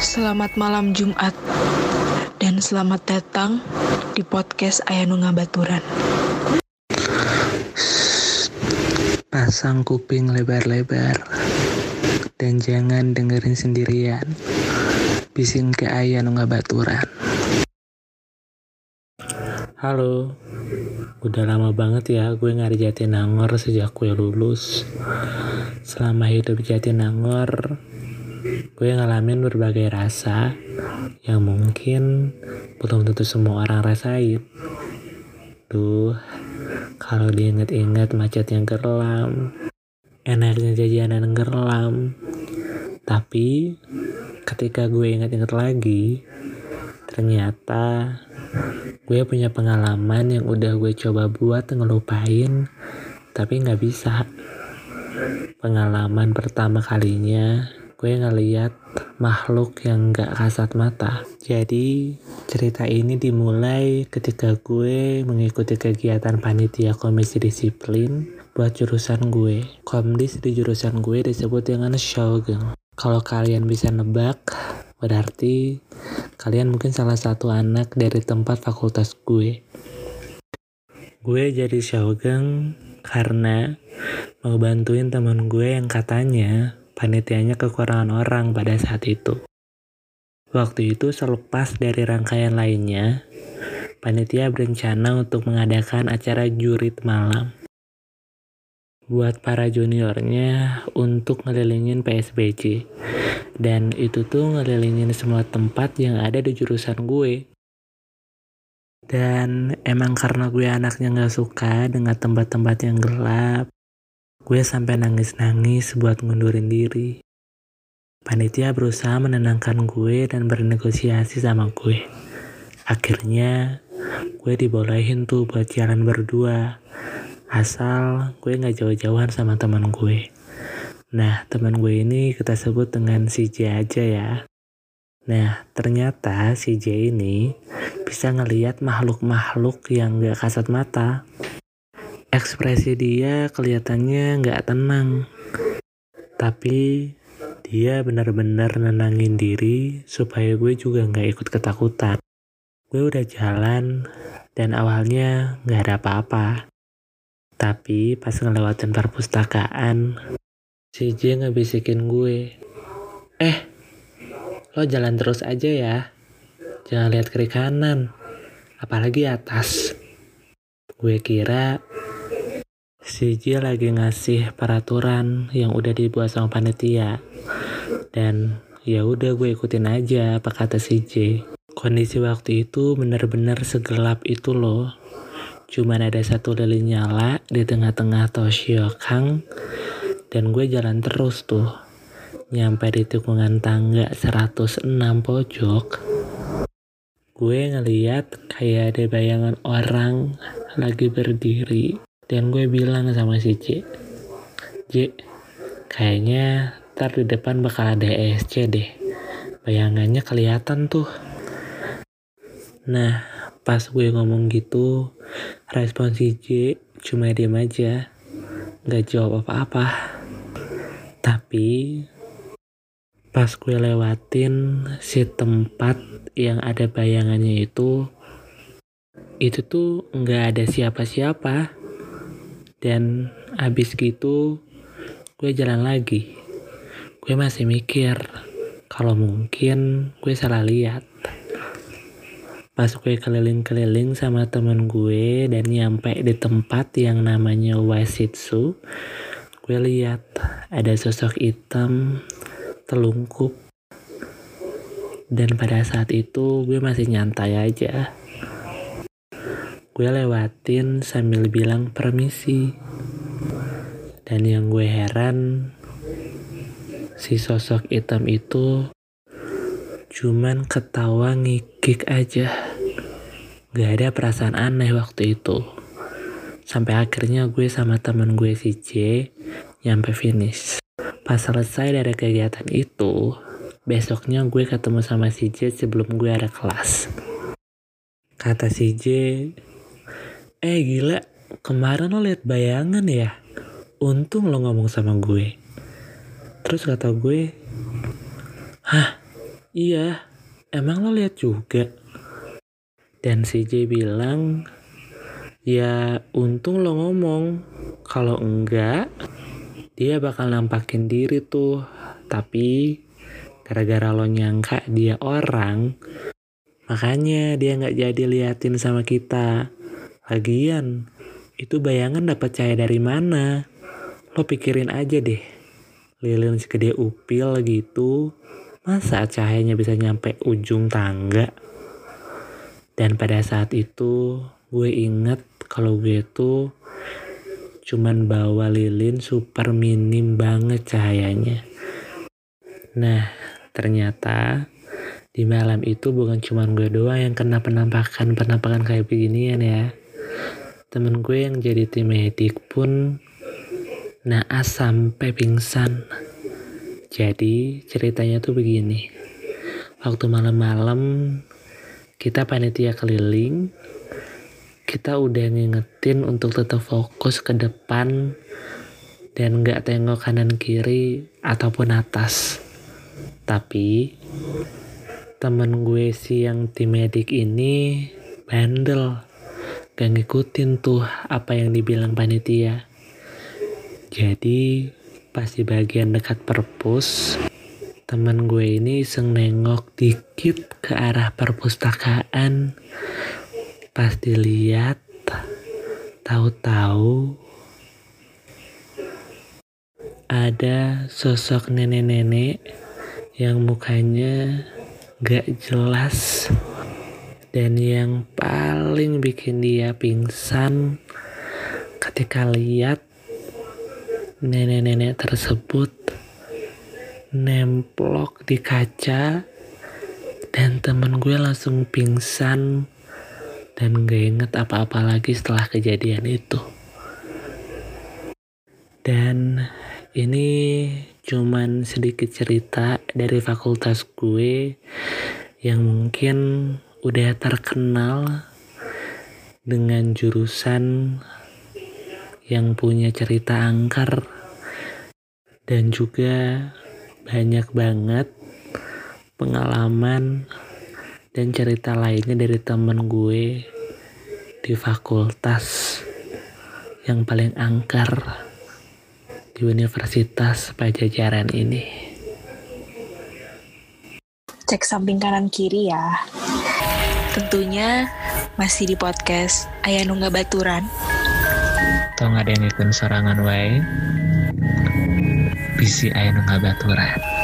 Selamat malam Jumat dan selamat datang di podcast Ayanu Ngabaturan. Pasang kuping lebar-lebar dan jangan dengerin sendirian. Bising ke Ayanu Ngabaturan. Halo, udah lama banget ya gue nggak di Jatinangor sejak gue lulus. Selama hidup di Jatinangor, gue ngalamin berbagai rasa yang mungkin belum tentu semua orang rasain. Duh, kalau diinget-inget macet yang gerlam, enaknya jajanan gerlam. Tapi ketika gue inget-inget lagi, ternyata gue punya pengalaman yang udah gue coba buat ngelupain, tapi nggak bisa. Pengalaman pertama kalinya gue ngeliat makhluk yang gak kasat mata. Jadi cerita ini dimulai ketika gue mengikuti kegiatan panitia komisi disiplin buat jurusan gue. Komdis di jurusan gue disebut dengan Shogun. Kalau kalian bisa nebak, berarti kalian mungkin salah satu anak dari tempat fakultas gue. Gue jadi Shogun karena mau bantuin teman gue yang katanya panitianya kekurangan orang pada saat itu. Waktu itu selepas dari rangkaian lainnya, panitia berencana untuk mengadakan acara jurit malam. Buat para juniornya untuk ngelilingin PSBC. Dan itu tuh ngelilingin semua tempat yang ada di jurusan gue. Dan emang karena gue anaknya gak suka dengan tempat-tempat yang gelap, gue sampai nangis-nangis buat ngundurin diri. Panitia berusaha menenangkan gue dan bernegosiasi sama gue. Akhirnya, gue dibolehin tuh buat jalan berdua. Asal gue gak jauh-jauhan sama teman gue. Nah, teman gue ini kita sebut dengan si J aja ya. Nah, ternyata si J ini bisa ngeliat makhluk-makhluk yang gak kasat mata. Ekspresi dia kelihatannya gak tenang. Tapi dia benar-benar nenangin diri supaya gue juga gak ikut ketakutan. Gue udah jalan dan awalnya gak ada apa-apa. Tapi pas ngelewatin perpustakaan, Si J ngebisikin gue. Eh, lo jalan terus aja ya. Jangan lihat kiri kanan. Apalagi atas. Gue kira si J lagi ngasih peraturan yang udah dibuat sama panitia. Dan ya udah gue ikutin aja apa kata si J. Kondisi waktu itu bener-bener segelap itu loh. Cuman ada satu lilin nyala di tengah-tengah Toshio Kang dan gue jalan terus tuh. Nyampe di tikungan tangga 106 pojok. Gue ngeliat kayak ada bayangan orang lagi berdiri. Dan gue bilang sama si C. J, kayaknya ntar di depan bakal ada ESC deh. Bayangannya kelihatan tuh. Nah, pas gue ngomong gitu, respon si J cuma diem aja. Gak jawab apa-apa. Tapi pas gue lewatin si tempat yang ada bayangannya itu, itu tuh nggak ada siapa-siapa. Dan abis gitu gue jalan lagi. Gue masih mikir kalau mungkin gue salah lihat. Pas gue keliling-keliling sama temen gue dan nyampe di tempat yang namanya Wasitsu, gue lihat ada sosok hitam telungkup dan pada saat itu gue masih nyantai aja gue lewatin sambil bilang permisi dan yang gue heran si sosok hitam itu cuman ketawa ngikik aja gak ada perasaan aneh waktu itu sampai akhirnya gue sama temen gue si J nyampe finish. Pas selesai dari kegiatan itu, besoknya gue ketemu sama si J sebelum gue ada kelas. Kata si J, eh gila, kemarin lo liat bayangan ya? Untung lo ngomong sama gue. Terus kata gue, hah, Iya, emang lo lihat juga. Dan si J bilang, ya untung lo ngomong. Kalau enggak, dia bakal nampakin diri tuh. Tapi gara-gara lo nyangka dia orang, makanya dia nggak jadi liatin sama kita. Lagian, itu bayangan dapat cahaya dari mana? Lo pikirin aja deh. Lilin segede upil gitu, masa cahayanya bisa nyampe ujung tangga? Dan pada saat itu gue inget kalau gue tuh cuman bawa lilin super minim banget cahayanya. Nah, ternyata di malam itu bukan cuma gue doang yang kena penampakan-penampakan kayak beginian ya. Temen gue yang jadi tim medik pun naas sampai pingsan. Jadi ceritanya tuh begini. Waktu malam-malam kita panitia keliling, kita udah ngingetin untuk tetap fokus ke depan dan gak tengok kanan kiri ataupun atas. Tapi temen gue si yang tim medik ini bandel, gak ngikutin tuh apa yang dibilang panitia. Jadi pas di bagian dekat perpus, temen gue ini iseng nengok dikit ke arah perpustakaan pas dilihat tahu-tahu ada sosok nenek-nenek yang mukanya gak jelas dan yang paling bikin dia pingsan ketika lihat nenek-nenek tersebut nemplok di kaca dan temen gue langsung pingsan dan gak inget apa-apa lagi setelah kejadian itu. Dan ini cuman sedikit cerita dari fakultas gue yang mungkin udah terkenal dengan jurusan yang punya cerita angker dan juga banyak banget pengalaman dan cerita lainnya dari temen gue di fakultas yang paling angker di Universitas Pajajaran ini. Cek samping kanan kiri ya. Tentunya masih di podcast Ayah Nungga Baturan. Tong ada yang ikut serangan wae. Bisi Ayah Nungga Baturan.